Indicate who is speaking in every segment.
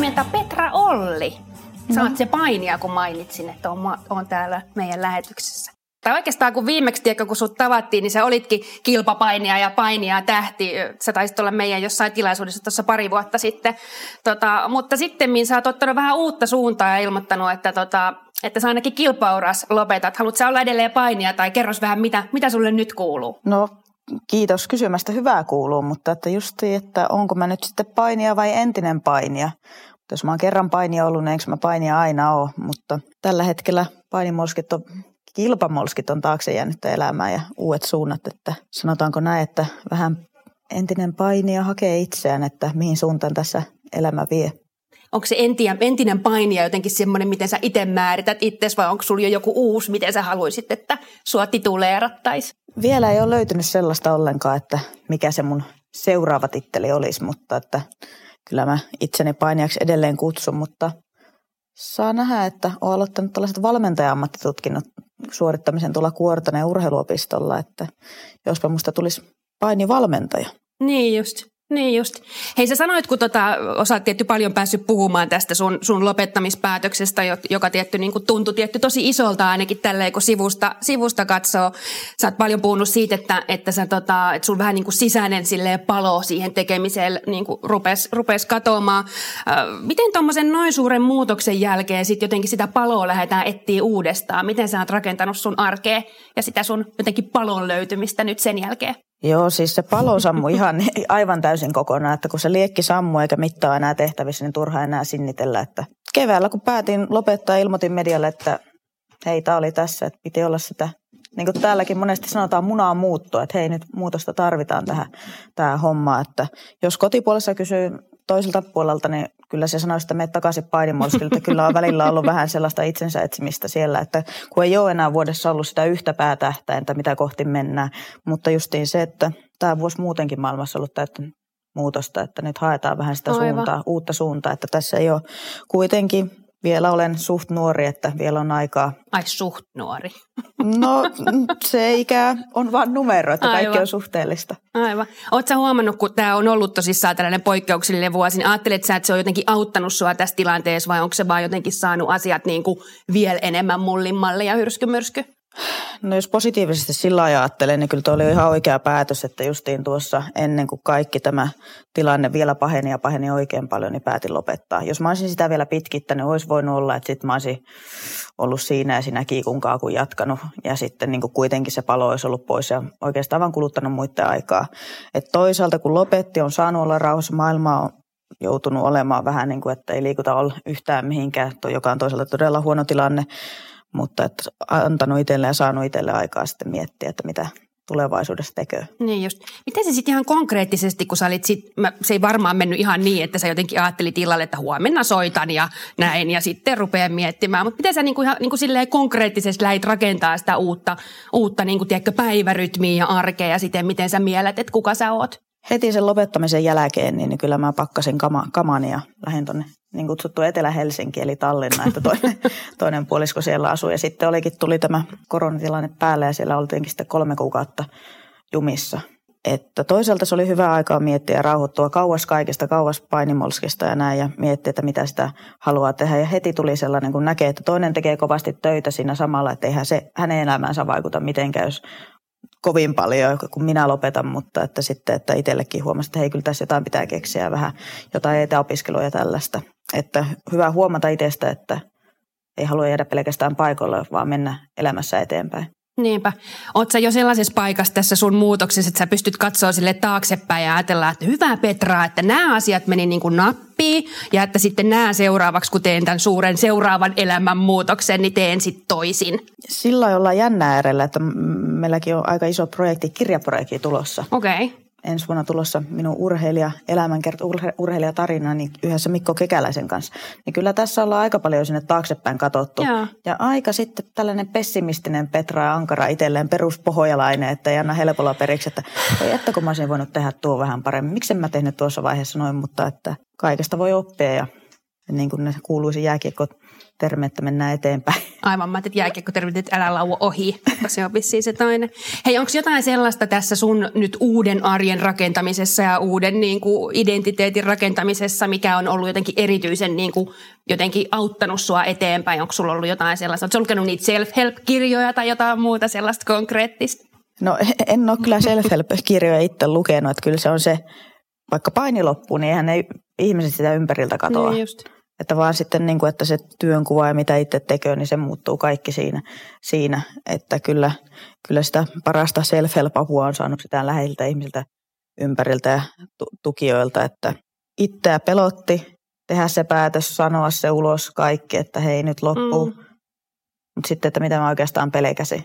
Speaker 1: Huomenta Petra Olli. Sä oot se painija, kun mainitsin, että on, on täällä meidän lähetyksessä. Tai oikeastaan kun viimeksi, tiedätkö, kun sut tavattiin, niin sä olitkin kilpapainija ja painija tähti. Sä taisit olla meidän jossain tilaisuudessa tuossa pari vuotta sitten. Tota, mutta sitten sä oot ottanut vähän uutta suuntaa ja ilmoittanut, että, tota, että sä ainakin kilpauras lopetat. Haluatko sä olla edelleen painija tai kerros vähän, mitä, mitä sulle nyt kuuluu?
Speaker 2: No kiitos kysymästä, hyvää kuuluu, mutta että justi, että onko mä nyt sitten painija vai entinen painija. Jos mä oon kerran painija ollut, niin eikö mä painija aina ole, mutta tällä hetkellä painimolskit on kilpamolskit on taakse jäänyttä elämää ja uudet suunnat, että sanotaanko näin, että vähän entinen painija hakee itseään, että mihin suuntaan tässä elämä vie.
Speaker 1: Onko se entinen, entinen painija jotenkin semmoinen, miten sä itse määrität itsesi vai onko sulla jo joku uusi, miten sä haluaisit, että sua tituleerattaisi?
Speaker 2: Vielä ei ole löytynyt sellaista ollenkaan, että mikä se mun seuraava titteli olisi, mutta että kyllä mä itseni painijaksi edelleen kutsun, mutta saa nähdä, että olen aloittanut tällaiset valmentaja-ammattitutkinnot suorittamisen tuolla Kuortaneen urheiluopistolla, että jospa musta tulisi painivalmentaja.
Speaker 1: Niin just. Niin just. Hei sä sanoit, kun tota, osaat tietty paljon päässyt puhumaan tästä sun, sun lopettamispäätöksestä, joka tietty niin kuin tuntui tietty tosi isolta ainakin tälleen, kun sivusta, sivusta katsoo. Sä oot paljon puhunut siitä, että, että, sä, tota, että sun vähän niin kuin sisäinen palo siihen tekemiseen niin kuin rupes, rupes katoamaan. Miten tuommoisen noin suuren muutoksen jälkeen sitten jotenkin sitä paloa lähdetään etsiä uudestaan? Miten sä oot rakentanut sun arkea ja sitä sun jotenkin palon löytymistä nyt sen jälkeen?
Speaker 2: Joo, siis se palo sammui ihan aivan täysin kokonaan, että kun se liekki sammui eikä mittaa enää tehtävissä, niin turha enää sinnitellä. Että keväällä kun päätin lopettaa, ilmoitin medialle, että hei, tämä oli tässä, että piti olla sitä, niin kuin täälläkin monesti sanotaan munaa muuttua, että hei, nyt muutosta tarvitaan tähän, tähän hommaan. Että jos kotipuolessa kysyy toiselta puolelta, niin kyllä se sanoi, että menet takaisin painimolskilta. Kyllä on välillä ollut vähän sellaista itsensä etsimistä siellä, että kun ei ole enää vuodessa ollut sitä yhtä päätähtäintä, mitä kohti mennään. Mutta justiin se, että tämä vuosi muutenkin maailmassa ollut täyttä muutosta, että nyt haetaan vähän sitä Aivan. suuntaa, uutta suuntaa, että tässä ei ole kuitenkin vielä olen suht nuori, että vielä on aikaa.
Speaker 1: Ai suht nuori.
Speaker 2: No se ikä on vain numero, että Aivan. kaikki on suhteellista.
Speaker 1: Aivan. Oletko huomannut, kun tämä on ollut tosissaan tällainen poikkeuksellinen vuosi, niin ajattelet sä, että se on jotenkin auttanut sua tässä tilanteessa vai onko se vaan jotenkin saanut asiat niin kuin vielä enemmän mullimmalle ja hyrskymyrsky?
Speaker 2: No jos positiivisesti sillä ajattelen, niin kyllä tuo oli ihan oikea päätös, että justiin tuossa ennen kuin kaikki tämä tilanne vielä paheni ja paheni oikein paljon, niin päätin lopettaa. Jos mä olisin sitä vielä pitkittänyt, olisi voinut olla, että sitten mä olisin ollut siinä ja siinä kiikun kaakun jatkanut ja sitten niin kuin kuitenkin se palo olisi ollut pois ja oikeastaan vaan kuluttanut muiden aikaa. Et toisaalta kun lopetti, on saanut olla rauhassa, maailmaa on joutunut olemaan vähän niin kuin, että ei liikuta yhtään mihinkään, joka on toisaalta todella huono tilanne mutta että antanut itselle ja saanut itselle aikaa sitten miettiä, että mitä tulevaisuudessa tekee.
Speaker 1: Niin just. Miten se sitten ihan konkreettisesti, kun sä olit sit, mä, se ei varmaan mennyt ihan niin, että sä jotenkin ajattelit illalle, että huomenna soitan ja näin ja sitten rupeaa miettimään, mutta miten sä niinku ihan niinku silleen konkreettisesti lähit rakentaa sitä uutta, uutta niinku, tiedätkö, päivärytmiä ja arkea ja sitten miten sä mielet, että kuka sä oot?
Speaker 2: Heti sen lopettamisen jälkeen, niin kyllä mä pakkasin kama, kamani ja lähdin tuonne niin kutsuttu Etelä-Helsinki, eli Tallinna, että toinen, toinen puolisko siellä asui. Ja sitten olikin, tuli tämä koronatilanne päälle ja siellä oltiinkin sitten kolme kuukautta jumissa. Että toisaalta se oli hyvä aikaa miettiä ja rauhoittua kauas kaikesta, kauas painimolskista ja näin ja miettiä, että mitä sitä haluaa tehdä. Ja heti tuli sellainen, kun näkee, että toinen tekee kovasti töitä siinä samalla, että eihän se hänen elämäänsä vaikuta mitenkään, jos kovin paljon, kun minä lopetan, mutta että sitten, että itsellekin huomasi, että hei, kyllä tässä jotain pitää keksiä vähän, jotain etäopiskelua ja tällaista. Että hyvä huomata itsestä, että ei halua jäädä pelkästään paikoilla, vaan mennä elämässä eteenpäin.
Speaker 1: Niinpä. Oletko jo sellaisessa paikassa tässä sun muutoksessa, että sä pystyt katsoa sille taaksepäin ja ajatella, että hyvä Petra, että nämä asiat meni niin kuin nappiin ja että sitten nämä seuraavaksi, kun teen tämän suuren seuraavan elämän muutoksen, niin teen sitten toisin.
Speaker 2: Sillä ollaan jännä äärellä, että meilläkin on aika iso projekti, kirjaprojekti tulossa.
Speaker 1: Okei. Okay
Speaker 2: ensi vuonna tulossa minun urheilija, elämänkerta, urhe, urheilijatarina niin yhdessä Mikko Kekäläisen kanssa. Niin kyllä tässä ollaan aika paljon sinne taaksepäin katsottu. Joo. Ja aika sitten tällainen pessimistinen Petra ja Ankara itselleen peruspohjalainen, että ei anna helpolla periksi, että ei että kun mä olisin voinut tehdä tuo vähän paremmin. Miksi mä tehnyt tuossa vaiheessa noin, mutta että kaikesta voi oppia ja niin kuin ne kuuluisi jääkiekko termi, että mennään eteenpäin.
Speaker 1: Aivan, mä ajattelin, että termi, että älä laua ohi, mutta se on vissiin se toinen. Hei, onko jotain sellaista tässä sun nyt uuden arjen rakentamisessa ja uuden niin kuin, identiteetin rakentamisessa, mikä on ollut jotenkin erityisen niin kuin, jotenkin auttanut sua eteenpäin? Onko sulla ollut jotain sellaista? Oletko lukenut niitä self-help-kirjoja tai jotain muuta sellaista konkreettista?
Speaker 2: No en ole kyllä self-help-kirjoja itse lukenut, että kyllä se on se, vaikka paini loppuu, niin eihän ne ihmiset sitä ympäriltä katoa.
Speaker 1: Niin just.
Speaker 2: Että vaan sitten, niin kuin, että se työnkuva ja mitä itse tekee, niin se muuttuu kaikki siinä. siinä. Että kyllä, kyllä sitä parasta self-help-apua on saanut sitä läheiltä ihmisiltä ympäriltä ja tukijoilta, että itseä pelotti tehdä se päätös, sanoa se ulos kaikki, että hei nyt loppuu. Mm. Mutta sitten, että mitä mä oikeastaan pelkäsin.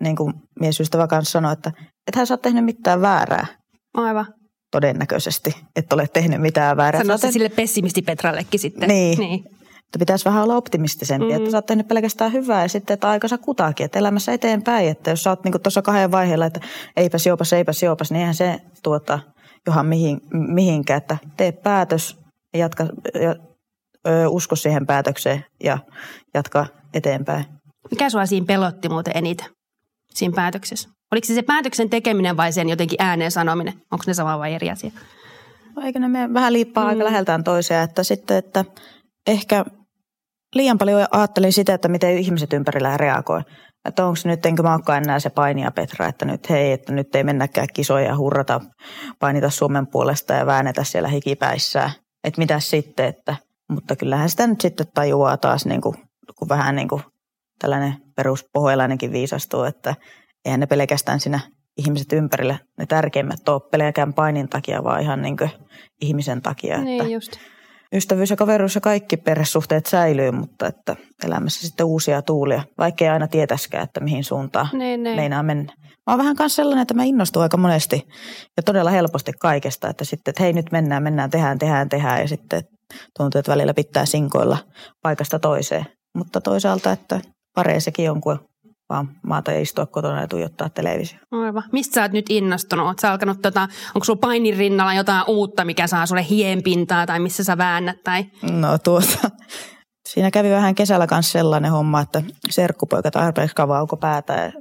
Speaker 2: Niin kuin miesystävä kanssa sanoi, että ethän sä oot tehnyt mitään väärää.
Speaker 1: Aivan
Speaker 2: todennäköisesti, että ole tehnyt mitään väärää.
Speaker 1: Sanoit se sille pessimisti Petrallekin sitten.
Speaker 2: Niin. niin. Että pitäisi vähän olla optimistisempi, mm. että sä oot tehnyt pelkästään hyvää ja sitten, että aikansa kutakin, että elämässä eteenpäin. Että jos sä oot niin tuossa kahden vaiheella, että eipäs jopas, eipäs jopas, niin eihän se tuota johan mihin, mihinkään, että tee päätös ja jatka, ja, ö, usko siihen päätökseen ja jatka eteenpäin.
Speaker 1: Mikä sua siinä pelotti muuten eniten siinä päätöksessä? Oliko se se päätöksen tekeminen vai sen jotenkin ääneen sanominen? Onko ne sama vai eri asia?
Speaker 2: Eikö ne mene vähän liippaa mm. aika läheltään toiseen, että sitten, että ehkä liian paljon ajattelin sitä, että miten ihmiset ympärillä reagoi. Että onko nyt, enkö mä olekaan enää se painia Petra, että nyt hei, että nyt ei mennäkään kisoja ja hurrata, painita Suomen puolesta ja väännetä siellä hikipäissään. Että mitä sitten, että, mutta kyllähän sitä nyt sitten tajuaa taas niin kuin, kun vähän niin kuin tällainen peruspohjalainenkin viisastuu, että eihän ne pelkästään siinä ihmiset ympärillä ne tärkeimmät ole pelkästään painin takia, vaan ihan niin ihmisen takia.
Speaker 1: Niin että just.
Speaker 2: Ystävyys ja kaveruus ja kaikki perhesuhteet säilyy, mutta että elämässä sitten uusia tuulia, vaikka ei aina tietäskään, että mihin suuntaan niin, niin. meinaa mennä. Mä oon vähän kanssa sellainen, että mä innostun aika monesti ja todella helposti kaikesta, että sitten, että hei nyt mennään, mennään, tehdään, tehdään, tehdään ja sitten tuntuu, että välillä pitää sinkoilla paikasta toiseen. Mutta toisaalta, että paree sekin on, kun vaan maata ja istua kotona ja tuijottaa televisio.
Speaker 1: Aivan. Mistä sä oot nyt innostunut? Oot sä alkanut, tota, onko sulla painin rinnalla jotain uutta, mikä saa sulle hienpintaa tai missä sä väännät? Tai?
Speaker 2: No tuota, siinä kävi vähän kesällä kanssa sellainen homma, että serkkupoika tarpeeksi kavauko päätä ja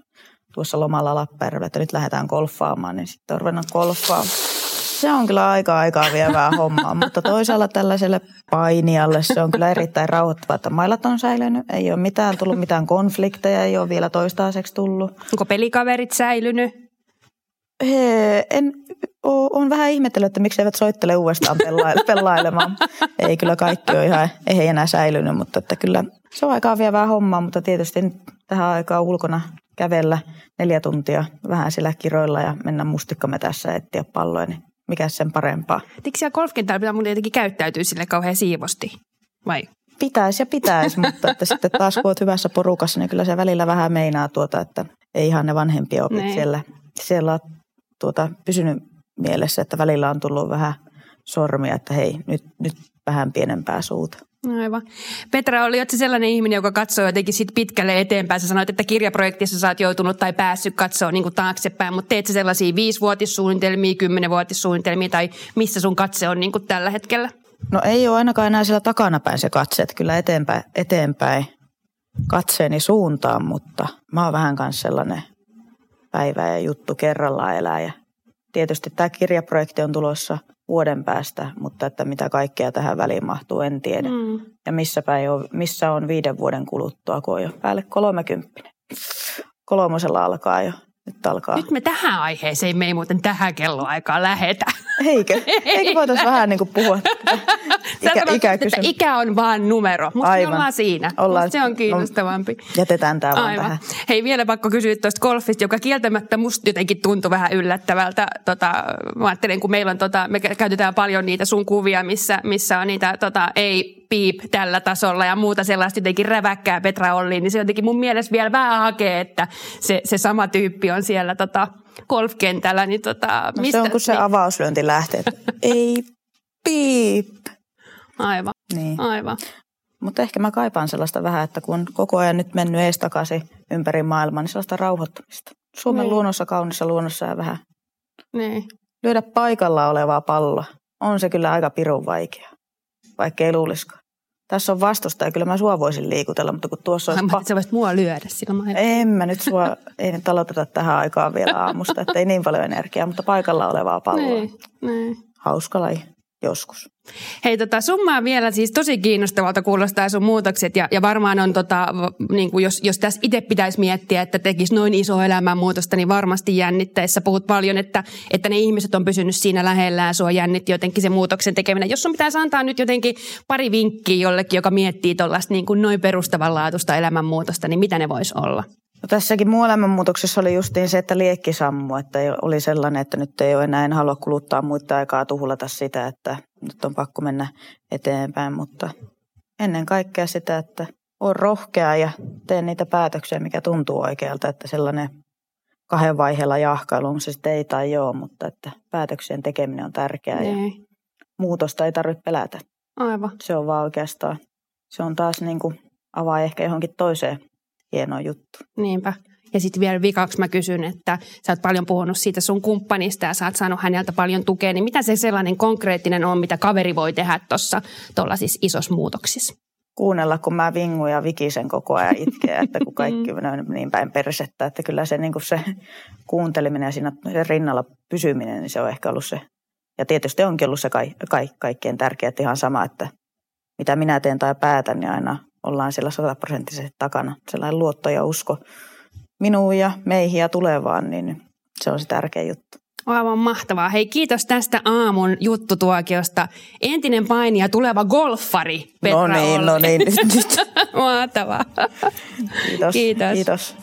Speaker 2: tuossa lomalla Lappeenrannalla, että nyt lähdetään golfaamaan, niin sitten on golfaamaan se on kyllä aika aikaa vievää hommaa, mutta toisaalla tällaiselle painijalle se on kyllä erittäin rauhoittavaa, että mailat on säilynyt. Ei ole mitään tullut mitään konflikteja, ei ole vielä toistaiseksi tullut.
Speaker 1: Onko pelikaverit säilynyt?
Speaker 2: He, en, on vähän ihmetellyt, että miksi eivät soittele uudestaan pelailemaan. ei kyllä kaikki ole ihan, ei enää säilynyt, mutta että kyllä se on aikaa vievää hommaa, mutta tietysti tähän aikaan ulkona kävellä neljä tuntia vähän sillä kiroilla ja mennä mustikkametässä etsiä palloja, niin mikä sen parempaa.
Speaker 1: Eikö siellä golfkentällä pitää mun jotenkin käyttäytyä sille kauhean siivosti, vai?
Speaker 2: Pitäisi ja pitäisi, mutta että sitten taas kun olet hyvässä porukassa, niin kyllä se välillä vähän meinaa tuota, että ei ihan ne vanhempia opit niin. siellä, siellä tuota, pysynyt mielessä, että välillä on tullut vähän sormia, että hei, nyt, nyt vähän pienempää suuta.
Speaker 1: Aivan. Petra, oli se sellainen ihminen, joka katsoo jotenkin sit pitkälle eteenpäin. Sä sanoit, että kirjaprojektissa sä oot joutunut tai päässyt katsoa niin taaksepäin, mutta teet sä sellaisia viisivuotissuunnitelmia, kymmenenvuotissuunnitelmia tai missä sun katse on niin tällä hetkellä?
Speaker 2: No ei ole ainakaan enää siellä takanapäin se katse, että kyllä eteenpäin, eteenpäin katseeni suuntaan, mutta mä oon vähän kanssa sellainen päivä ja juttu kerrallaan eläjä. Tietysti tämä kirjaprojekti on tulossa – vuoden päästä, mutta että mitä kaikkea tähän väliin mahtuu, en tiedä. Mm. Ja missä, päin on, missä on viiden vuoden kuluttua, kun on jo päälle kolmekymppinen. Kolmosella alkaa jo nyt alkaa.
Speaker 1: Nyt me tähän aiheeseen, me ei muuten tähän kelloaikaan lähetä.
Speaker 2: Eikö? Eikö voitaisiin vähän niin kuin puhua
Speaker 1: ikä, ikäkysymys? Ikä on vaan numero, mutta Aivan. me ollaan siinä. Ollaan, se on kiinnostavampi. No,
Speaker 2: jätetään tämä vaan Aivan. tähän.
Speaker 1: Hei, vielä pakko kysyä tuosta golfista, joka kieltämättä musta jotenkin tuntui vähän yllättävältä. Tota, mä ajattelen, kun meillä on, tota, me käytetään paljon niitä sun kuvia, missä, missä on niitä tota, ei piip tällä tasolla ja muuta sellaista jotenkin räväkkää Petra Olliin, niin se jotenkin mun mielestä vielä vähän hakee, että se, se sama tyyppi on siellä tota, golfkentällä. Niin tota,
Speaker 2: no mistä, se on, kun se niin... avauslyönti lähtee, ei piip.
Speaker 1: Aivan,
Speaker 2: niin.
Speaker 1: aivan.
Speaker 2: Mutta ehkä mä kaipaan sellaista vähän, että kun koko ajan nyt mennyt ees takaisin ympäri maailmaa, niin sellaista rauhoittamista. Suomen niin. luonnossa, kaunissa luonnossa ja vähän
Speaker 1: niin.
Speaker 2: lyödä paikalla olevaa palloa. On se kyllä aika pirun vaikea, vaikka ei luulisikaan. Tässä on vastusta ja kyllä mä sua voisin liikutella, mutta kun tuossa olisi...
Speaker 1: Mä pa- sä voisit mua lyödä sillä
Speaker 2: En mä nyt sua, ei nyt aloiteta tähän aikaan vielä aamusta, että ei niin paljon energiaa, mutta paikalla olevaa palloa. Niin, niin. Hauska laji joskus.
Speaker 1: Hei, tota, summaa vielä siis tosi kiinnostavalta kuulostaa sun muutokset ja, ja varmaan on, tota, niin kuin jos, jos tässä itse pitäisi miettiä, että tekisi noin iso elämänmuutosta, niin varmasti jännitteissä puhut paljon, että, että ne ihmiset on pysynyt siinä lähellään, sua jännitti jotenkin se muutoksen tekeminen. Jos sun pitäisi antaa nyt jotenkin pari vinkkiä jollekin, joka miettii tuollaista niin noin perustavanlaatuista elämänmuutosta, niin mitä ne voisi olla?
Speaker 2: No tässäkin muu elämänmuutoksessa oli justiin se, että liekki sammu, että oli sellainen, että nyt ei ole enää, en halua kuluttaa muita aikaa tuhulata sitä, että nyt on pakko mennä eteenpäin, mutta ennen kaikkea sitä, että on rohkea ja teen niitä päätöksiä, mikä tuntuu oikealta, että sellainen kahden vaiheella jahkailu, on se sitten ei tai joo, mutta että päätöksien tekeminen on tärkeää ja niin. muutosta ei tarvitse pelätä.
Speaker 1: Aivan.
Speaker 2: Se on vaan oikeastaan, se on taas niin kuin avaa ehkä johonkin toiseen hieno juttu.
Speaker 1: Niinpä. Ja sitten vielä vikaksi mä kysyn, että sä oot paljon puhunut siitä sun kumppanista ja sä oot saanut häneltä paljon tukea, niin mitä se sellainen konkreettinen on, mitä kaveri voi tehdä tuossa siis isossa muutoksissa?
Speaker 2: Kuunnella, kun mä vingun ja vikisen koko ajan itkeä, että kun kaikki on niin päin persettä, että kyllä se, niin se kuunteleminen ja siinä rinnalla pysyminen, niin se on ehkä ollut se. Ja tietysti onkin ollut se ka- ka- kaikkein tärkeä, ihan sama, että mitä minä teen tai päätän, niin aina ollaan siellä sataprosenttisesti takana. Sellainen luotto ja usko minuun ja meihin ja tulevaan, niin se on se tärkeä juttu.
Speaker 1: Aivan mahtavaa. Hei, kiitos tästä aamun juttutuokiosta. Entinen painija, tuleva golfari Petra
Speaker 2: No niin,
Speaker 1: Olli.
Speaker 2: no niin.
Speaker 1: Mahtavaa.
Speaker 2: Kiitos. Kiitos. Kiitos.